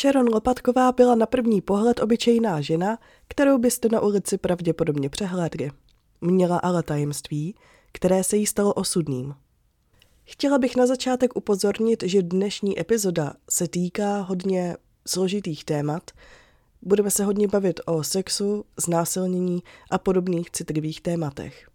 Sharon Lopatková byla na první pohled obyčejná žena, kterou byste na ulici pravděpodobně přehlédli. Měla ale tajemství, které se jí stalo osudným. Chtěla bych na začátek upozornit, že dnešní epizoda se týká hodně složitých témat. Budeme se hodně bavit o sexu, znásilnění a podobných citlivých tématech.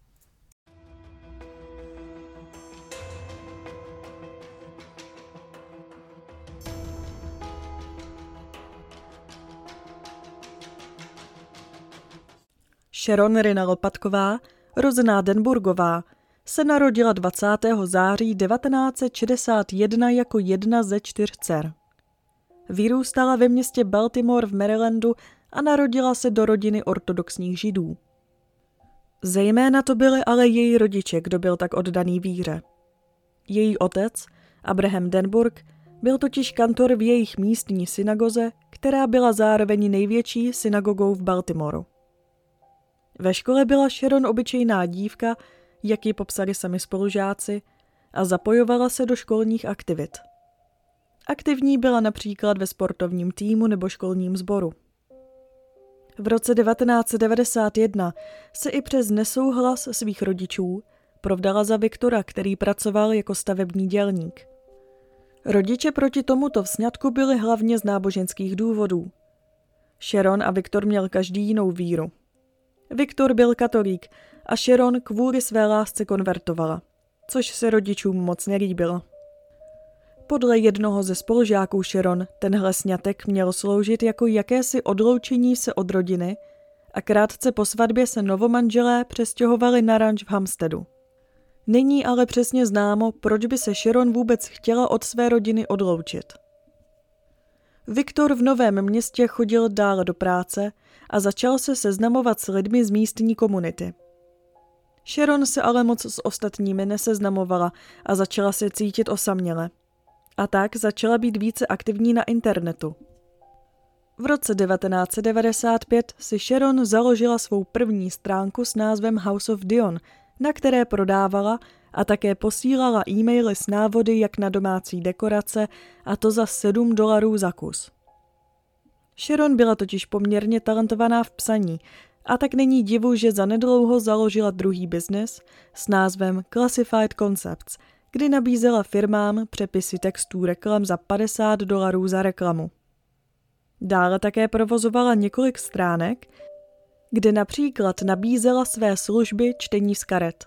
Sharon Rina Lopatková, rozená Denburgová, se narodila 20. září 1961 jako jedna ze čtyř dcer. Vyrůstala ve městě Baltimore v Marylandu a narodila se do rodiny ortodoxních židů. Zejména to byly ale její rodiče, kdo byl tak oddaný víře. Její otec, Abraham Denburg, byl totiž kantor v jejich místní synagoze, která byla zároveň největší synagogou v Baltimoru. Ve škole byla Sharon obyčejná dívka, jak ji popsali sami spolužáci, a zapojovala se do školních aktivit. Aktivní byla například ve sportovním týmu nebo školním sboru. V roce 1991 se i přes nesouhlas svých rodičů provdala za Viktora, který pracoval jako stavební dělník. Rodiče proti tomuto vzňatku byli hlavně z náboženských důvodů. Sharon a Viktor měl každý jinou víru. Viktor byl katolík a Sharon kvůli své lásce konvertovala, což se rodičům moc nelíbilo. Podle jednoho ze spolužáků Sharon tenhle sňatek měl sloužit jako jakési odloučení se od rodiny a krátce po svatbě se novomanželé přestěhovali na ranč v Hamstedu. Není ale přesně známo, proč by se Sharon vůbec chtěla od své rodiny odloučit. Viktor v Novém městě chodil dále do práce a začal se seznamovat s lidmi z místní komunity. Sharon se ale moc s ostatními neseznamovala a začala se cítit osaměle. A tak začala být více aktivní na internetu. V roce 1995 si Sharon založila svou první stránku s názvem House of Dion, na které prodávala a také posílala e-maily s návody jak na domácí dekorace a to za 7 dolarů za kus. Sharon byla totiž poměrně talentovaná v psaní a tak není divu, že zanedlouho založila druhý biznes s názvem Classified Concepts, kdy nabízela firmám přepisy textů reklam za 50 dolarů za reklamu. Dále také provozovala několik stránek, kde například nabízela své služby čtení z karet.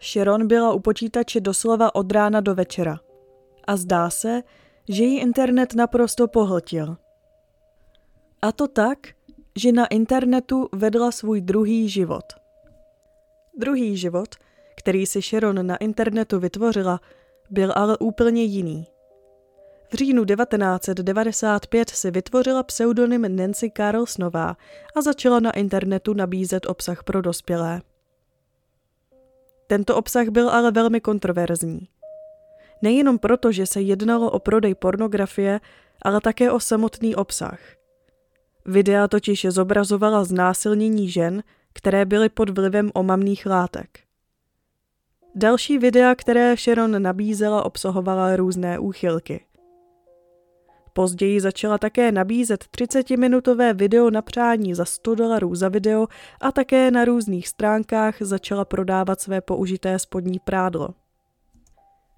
Sharon byla u počítače doslova od rána do večera. A zdá se, že ji internet naprosto pohltil. A to tak, že na internetu vedla svůj druhý život. Druhý život, který si Sharon na internetu vytvořila, byl ale úplně jiný. V říjnu 1995 si vytvořila pseudonym Nancy Carlsonová a začala na internetu nabízet obsah pro dospělé. Tento obsah byl ale velmi kontroverzní. Nejenom proto, že se jednalo o prodej pornografie, ale také o samotný obsah – Videa totiž zobrazovala znásilnění žen, které byly pod vlivem omamných látek. Další videa, které Sharon nabízela, obsahovala různé úchylky. Později začala také nabízet 30-minutové video na přání za 100 dolarů za video a také na různých stránkách začala prodávat své použité spodní prádlo.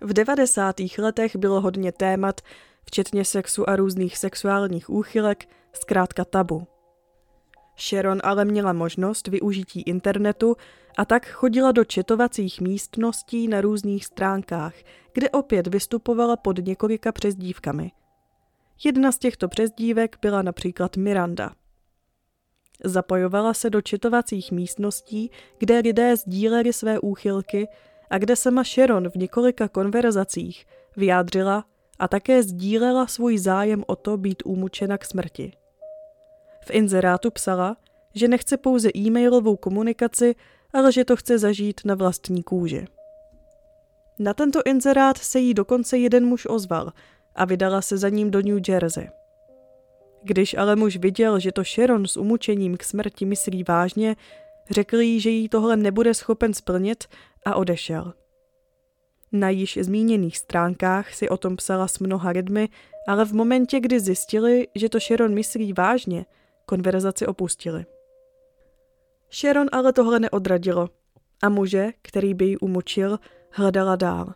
V 90. letech bylo hodně témat, včetně sexu a různých sexuálních úchylek, zkrátka tabu. Sharon ale měla možnost využití internetu a tak chodila do četovacích místností na různých stránkách, kde opět vystupovala pod několika přezdívkami. Jedna z těchto přezdívek byla například Miranda. Zapojovala se do četovacích místností, kde lidé sdíleli své úchylky a kde sama Sharon v několika konverzacích vyjádřila a také sdílela svůj zájem o to být umučena k smrti. V inzerátu psala, že nechce pouze e-mailovou komunikaci, ale že to chce zažít na vlastní kůži. Na tento inzerát se jí dokonce jeden muž ozval a vydala se za ním do New Jersey. Když ale muž viděl, že to Sharon s umučením k smrti myslí vážně, řekl jí, že jí tohle nebude schopen splnit a odešel. Na již zmíněných stránkách si o tom psala s mnoha lidmi, ale v momentě, kdy zjistili, že to Sharon myslí vážně, konverzaci opustili. Sharon ale tohle neodradilo a muže, který by ji umučil, hledala dál.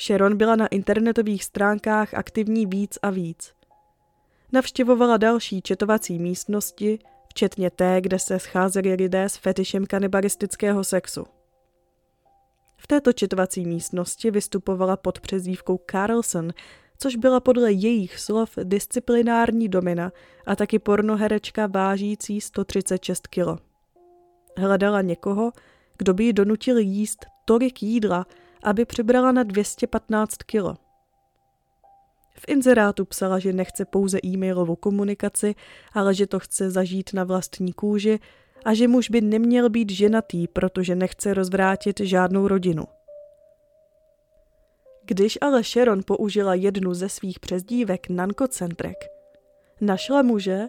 Sharon byla na internetových stránkách aktivní víc a víc. Navštěvovala další četovací místnosti, včetně té, kde se scházeli lidé s fetišem kanibalistického sexu. V této četovací místnosti vystupovala pod přezdívkou Carlson, což byla podle jejich slov disciplinární domina a taky pornoherečka vážící 136 kg. Hledala někoho, kdo by ji donutil jíst tolik jídla, aby přibrala na 215 kg. V inzerátu psala, že nechce pouze e-mailovou komunikaci, ale že to chce zažít na vlastní kůži a že muž by neměl být ženatý, protože nechce rozvrátit žádnou rodinu. Když ale Sharon použila jednu ze svých přezdívek nankocentrek, našla muže,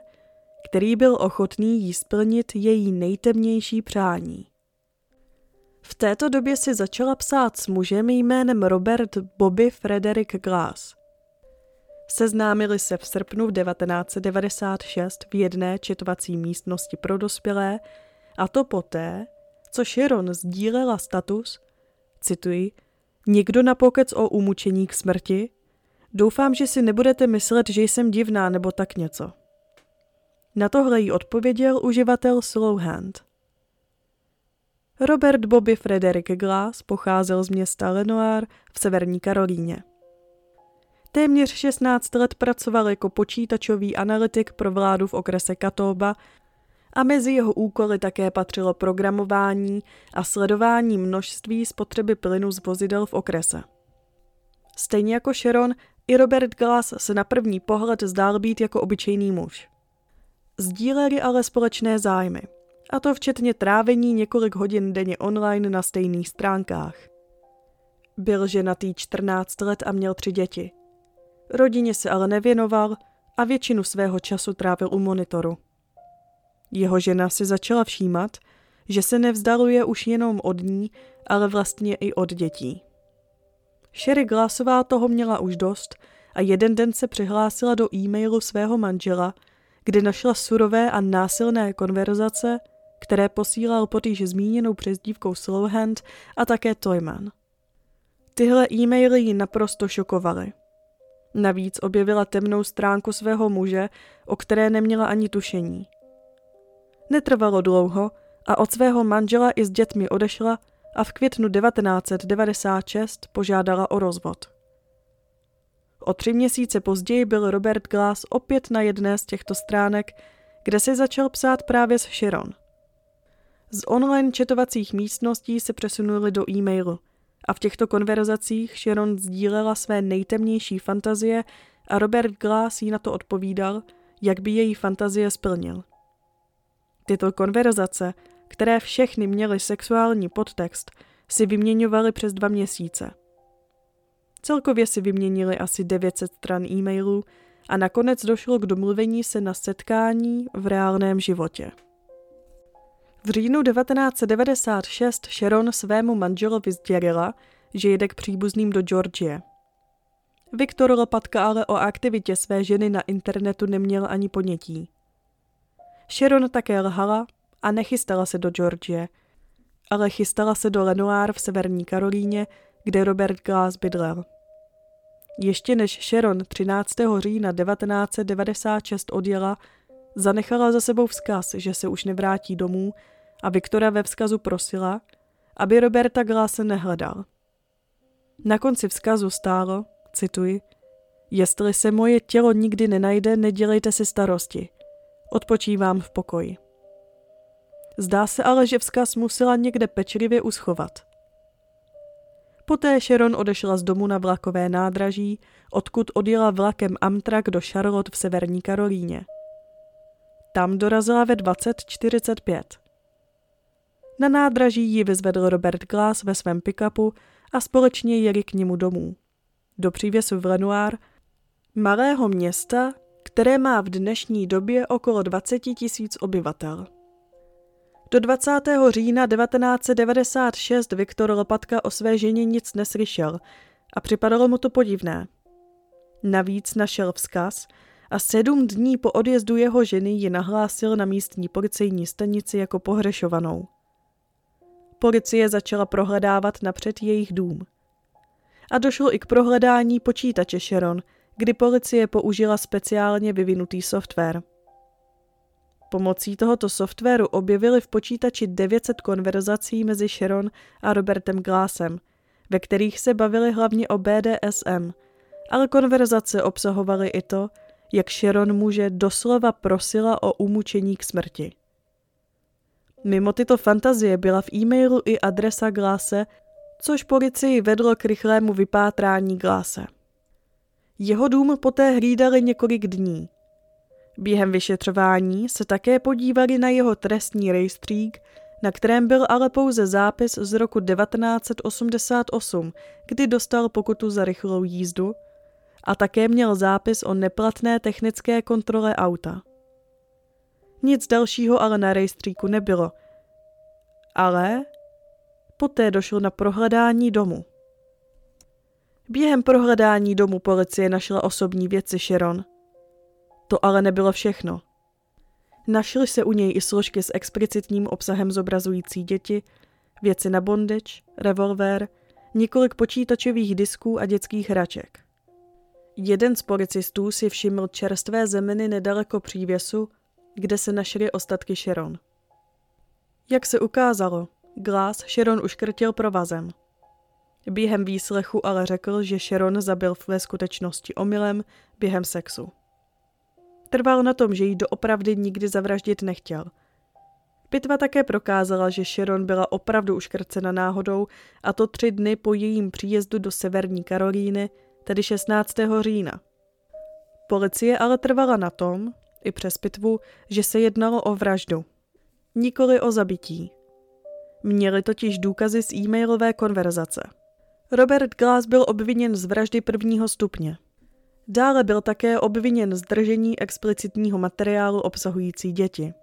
který byl ochotný jí splnit její nejtemnější přání. V této době si začala psát s mužem jménem Robert Bobby Frederick Glass. Seznámili se v srpnu v 1996 v jedné četovací místnosti pro dospělé a to poté, co Sharon sdílela status, cituji, někdo na pokec o umučení k smrti, doufám, že si nebudete myslet, že jsem divná nebo tak něco. Na tohle jí odpověděl uživatel Slowhand. Robert Bobby Frederick Glass pocházel z města Lenoir v severní Karolíně. Téměř 16 let pracoval jako počítačový analytik pro vládu v okrese Katoba a mezi jeho úkoly také patřilo programování a sledování množství spotřeby plynu z vozidel v okrese. Stejně jako Sharon, i Robert Glass se na první pohled zdál být jako obyčejný muž. Sdíleli ale společné zájmy, a to včetně trávení několik hodin denně online na stejných stránkách. Byl ženatý 14 let a měl tři děti. Rodině se ale nevěnoval a většinu svého času trávil u monitoru. Jeho žena si začala všímat, že se nevzdaluje už jenom od ní, ale vlastně i od dětí. Sherry Glassová toho měla už dost a jeden den se přihlásila do e-mailu svého manžela, kde našla surové a násilné konverzace, které posílal pod již zmíněnou přezdívkou Slowhand a také Toyman. Tyhle e-maily ji naprosto šokovaly. Navíc objevila temnou stránku svého muže, o které neměla ani tušení. Netrvalo dlouho a od svého manžela i s dětmi odešla a v květnu 1996 požádala o rozvod. O tři měsíce později byl Robert Glass opět na jedné z těchto stránek, kde si začal psát právě s Sharon. Z online četovacích místností se přesunuli do e-mailu a v těchto konverzacích Sharon sdílela své nejtemnější fantazie a Robert Glass jí na to odpovídal, jak by její fantazie splnil. Tyto konverzace, které všechny měly sexuální podtext, si vyměňovali přes dva měsíce. Celkově si vyměnili asi 900 stran e-mailů a nakonec došlo k domluvení se na setkání v reálném životě. V říjnu 1996 Sharon svému manželovi sdělila, že jede k příbuzným do Georgie. Viktor Lopatka ale o aktivitě své ženy na internetu neměl ani ponětí. Sharon také lhala a nechystala se do Georgie, ale chystala se do Lenoir v severní Karolíně, kde Robert Glass bydlel. Ještě než Sharon 13. října 1996 odjela, zanechala za sebou vzkaz, že se už nevrátí domů a Viktora ve vzkazu prosila, aby Roberta Glase nehledal. Na konci vzkazu stálo, cituji, Jestli se moje tělo nikdy nenajde, nedělejte si starosti. Odpočívám v pokoji. Zdá se ale, že vzkaz musela někde pečlivě uschovat. Poté Sharon odešla z domu na vlakové nádraží, odkud odjela vlakem Amtrak do Charlotte v severní Karolíně. Tam dorazila ve 20.45. Na nádraží ji vyzvedl Robert Glass ve svém pickupu a společně jeli k němu domů. Do přívěsu v Lenoir, malého města, které má v dnešní době okolo 20 tisíc obyvatel. Do 20. října 1996 Viktor Lopatka o své ženě nic neslyšel a připadalo mu to podivné. Navíc našel vzkaz a sedm dní po odjezdu jeho ženy ji nahlásil na místní policejní stanici jako pohrešovanou. Policie začala prohledávat napřed jejich dům. A došlo i k prohledání počítače Sharon, kdy policie použila speciálně vyvinutý software. Pomocí tohoto softwaru objevili v počítači 900 konverzací mezi Sharon a Robertem Glassem, ve kterých se bavili hlavně o BDSM, ale konverzace obsahovaly i to, jak Sharon muže doslova prosila o umučení k smrti. Mimo tyto fantazie byla v e-mailu i adresa Glase, což policii vedlo k rychlému vypátrání Glase. Jeho dům poté hlídali několik dní. Během vyšetřování se také podívali na jeho trestní rejstřík, na kterém byl ale pouze zápis z roku 1988, kdy dostal pokutu za rychlou jízdu, a také měl zápis o neplatné technické kontrole auta. Nic dalšího ale na rejstříku nebylo. Ale poté došlo na prohledání domu. Během prohledání domu policie našla osobní věci Sharon. To ale nebylo všechno. Našly se u něj i složky s explicitním obsahem zobrazující děti, věci na bondage, revolver, několik počítačových disků a dětských hraček. Jeden z policistů si všiml čerstvé zeminy nedaleko přívěsu, kde se našly ostatky Sharon. Jak se ukázalo, Glass Sharon uškrtil provazem. Během výslechu ale řekl, že Sharon zabil ve skutečnosti omylem během sexu. Trval na tom, že jí doopravdy nikdy zavraždit nechtěl. Pitva také prokázala, že Sharon byla opravdu uškrcena náhodou a to tři dny po jejím příjezdu do Severní Karolíny, tedy 16. října. Policie ale trvala na tom, i přes pitvu, že se jednalo o vraždu. Nikoli o zabití. Měli totiž důkazy z e-mailové konverzace. Robert Glass byl obviněn z vraždy prvního stupně. Dále byl také obviněn z držení explicitního materiálu obsahující děti.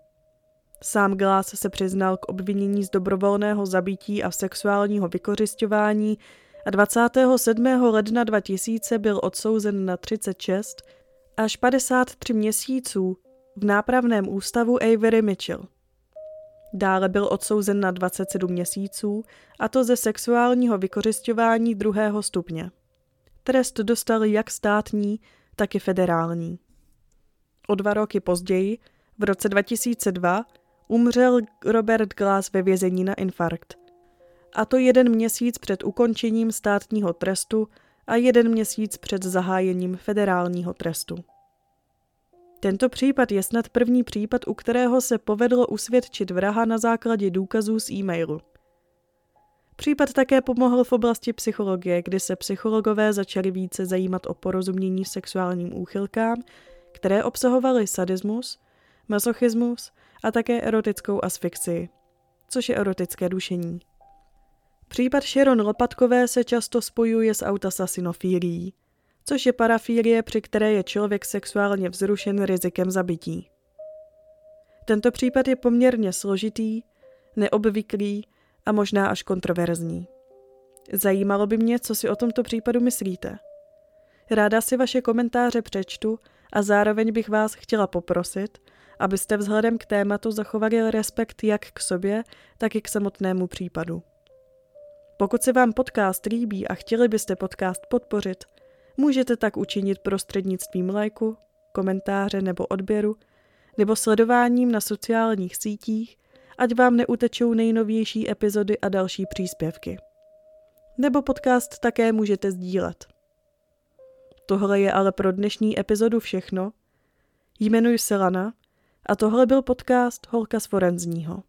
Sám Glass se přiznal k obvinění z dobrovolného zabití a sexuálního vykořišťování a 27. ledna 2000 byl odsouzen na 36 až 53 měsíců v nápravném ústavu Avery Mitchell. Dále byl odsouzen na 27 měsíců, a to ze sexuálního vykořišťování druhého stupně. Trest dostal jak státní, tak i federální. O dva roky později, v roce 2002, umřel Robert Glass ve vězení na infarkt. A to jeden měsíc před ukončením státního trestu a jeden měsíc před zahájením federálního trestu. Tento případ je snad první případ, u kterého se povedlo usvědčit vraha na základě důkazů z e-mailu. Případ také pomohl v oblasti psychologie, kdy se psychologové začali více zajímat o porozumění sexuálním úchylkám, které obsahovaly sadismus, masochismus a také erotickou asfixii, což je erotické dušení. Případ Sharon Lopatkové se často spojuje s autasasinofierií, což je parafílie, při které je člověk sexuálně vzrušen rizikem zabití. Tento případ je poměrně složitý, neobvyklý a možná až kontroverzní. Zajímalo by mě, co si o tomto případu myslíte. Ráda si vaše komentáře přečtu a zároveň bych vás chtěla poprosit, abyste vzhledem k tématu zachovali respekt jak k sobě, tak i k samotnému případu. Pokud se vám podcast líbí a chtěli byste podcast podpořit, můžete tak učinit prostřednictvím lajku, komentáře nebo odběru, nebo sledováním na sociálních sítích, ať vám neutečou nejnovější epizody a další příspěvky. Nebo podcast také můžete sdílet. Tohle je ale pro dnešní epizodu všechno. Jmenuji se Lana a tohle byl podcast Holka z Forenzního.